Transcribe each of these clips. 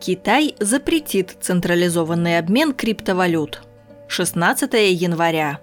Китай запретит централизованный обмен криптовалют. 16 января.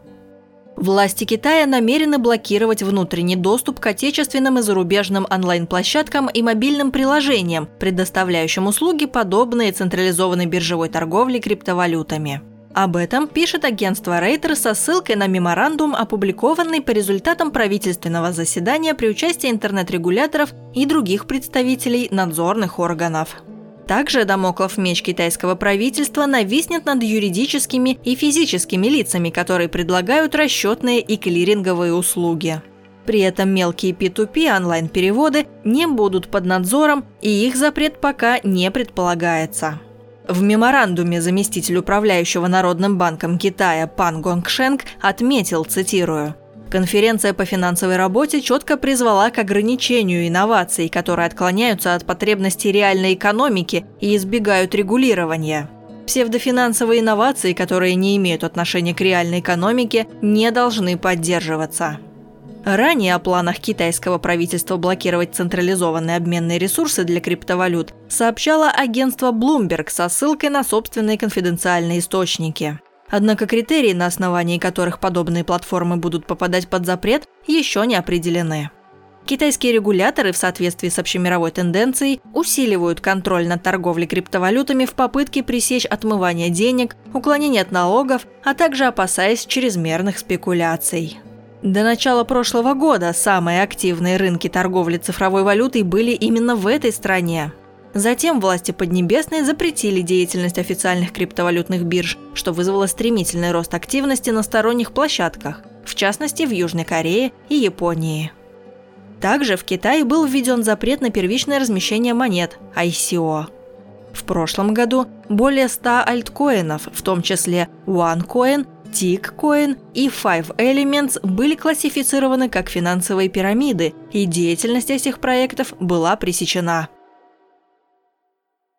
Власти Китая намерены блокировать внутренний доступ к отечественным и зарубежным онлайн-площадкам и мобильным приложениям, предоставляющим услуги, подобные централизованной биржевой торговле криптовалютами. Об этом пишет агентство Рейтер со ссылкой на меморандум, опубликованный по результатам правительственного заседания при участии интернет-регуляторов и других представителей надзорных органов. Также домоклов меч китайского правительства нависнет над юридическими и физическими лицами, которые предлагают расчетные и клиринговые услуги. При этом мелкие P2P онлайн-переводы не будут под надзором, и их запрет пока не предполагается. В меморандуме заместитель управляющего Народным банком Китая Пан Гонгшенг отметил, цитирую, Конференция по финансовой работе четко призвала к ограничению инноваций, которые отклоняются от потребностей реальной экономики и избегают регулирования. Псевдофинансовые инновации, которые не имеют отношения к реальной экономике, не должны поддерживаться. Ранее о планах китайского правительства блокировать централизованные обменные ресурсы для криптовалют сообщало агентство Bloomberg со ссылкой на собственные конфиденциальные источники. Однако критерии, на основании которых подобные платформы будут попадать под запрет, еще не определены. Китайские регуляторы в соответствии с общемировой тенденцией усиливают контроль над торговлей криптовалютами в попытке пресечь отмывание денег, уклонение от налогов, а также опасаясь чрезмерных спекуляций. До начала прошлого года самые активные рынки торговли цифровой валютой были именно в этой стране. Затем власти Поднебесной запретили деятельность официальных криптовалютных бирж, что вызвало стремительный рост активности на сторонних площадках, в частности в Южной Корее и Японии. Также в Китае был введен запрет на первичное размещение монет – ICO. В прошлом году более 100 альткоинов, в том числе OneCoin, Tickcoin и Five Elements были классифицированы как финансовые пирамиды, и деятельность этих проектов была пресечена.